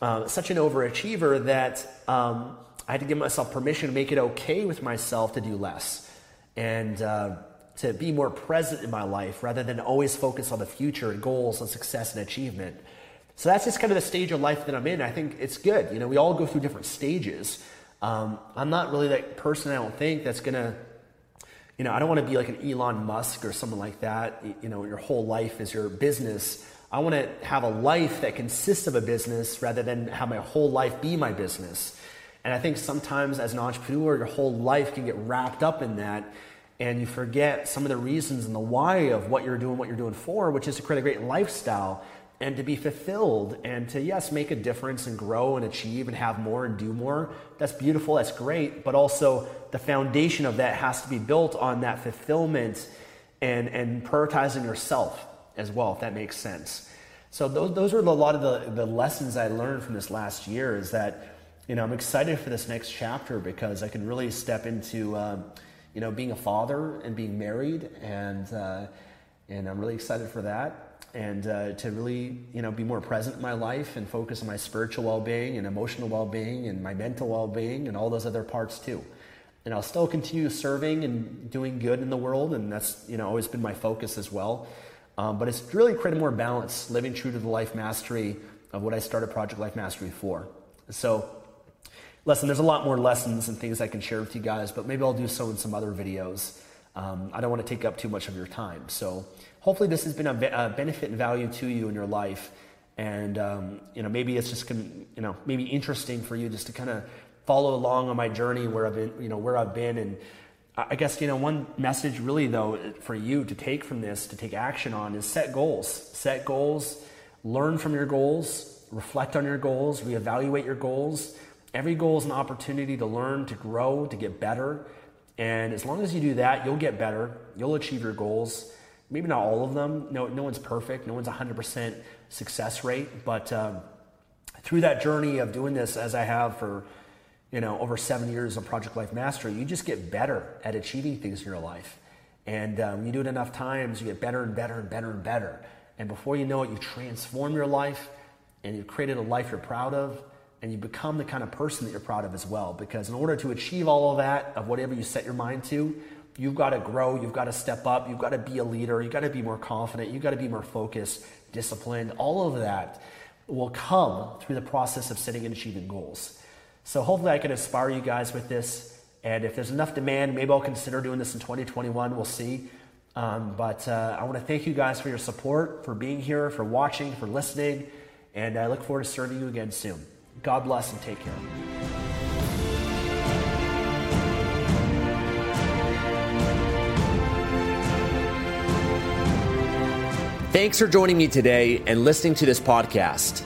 Uh, such an overachiever that um, I had to give myself permission to make it okay with myself to do less and uh, to be more present in my life rather than always focus on the future and goals and success and achievement. So that's just kind of the stage of life that I'm in. I think it's good. You know, we all go through different stages. Um, I'm not really that person, I don't think, that's going to, you know, I don't want to be like an Elon Musk or someone like that. You know, your whole life is your business. I want to have a life that consists of a business rather than have my whole life be my business. And I think sometimes as an entrepreneur, your whole life can get wrapped up in that and you forget some of the reasons and the why of what you're doing, what you're doing for, which is to create a great lifestyle and to be fulfilled and to, yes, make a difference and grow and achieve and have more and do more. That's beautiful, that's great, but also the foundation of that has to be built on that fulfillment and, and prioritizing yourself as well, if that makes sense. So those, those are a lot of the, the lessons I learned from this last year is that, you know, I'm excited for this next chapter because I can really step into, uh, you know, being a father and being married and, uh, and I'm really excited for that and uh, to really you know be more present in my life and focus on my spiritual well-being and emotional well-being and my mental well-being and all those other parts too and i'll still continue serving and doing good in the world and that's you know always been my focus as well um, but it's really created more balance living true to the life mastery of what i started project life mastery for so listen there's a lot more lessons and things i can share with you guys but maybe i'll do so in some other videos um, i don't want to take up too much of your time so hopefully this has been a, a benefit and value to you in your life. And, um, you know, maybe it's just, you know, maybe interesting for you just to kind of follow along on my journey where I've been, you know, where I've been. And I guess, you know, one message really though for you to take from this, to take action on is set goals, set goals, learn from your goals, reflect on your goals, reevaluate your goals. Every goal is an opportunity to learn, to grow, to get better. And as long as you do that, you'll get better. You'll achieve your goals maybe not all of them. No, no one's perfect. No one's 100% success rate. But um, through that journey of doing this, as I have for you know over seven years of Project Life Mastery, you just get better at achieving things in your life. And um, you do it enough times, you get better and better and better and better. And before you know it, you transform your life, and you've created a life you're proud of. And you become the kind of person that you're proud of as well. Because in order to achieve all of that, of whatever you set your mind to, You've got to grow, you've got to step up, you've got to be a leader, you've got to be more confident, you've got to be more focused, disciplined. All of that will come through the process of setting and achieving goals. So hopefully I can inspire you guys with this. And if there's enough demand, maybe I'll consider doing this in 2021. We'll see. Um, but uh, I want to thank you guys for your support, for being here, for watching, for listening. And I look forward to serving you again soon. God bless and take care. Thanks for joining me today and listening to this podcast.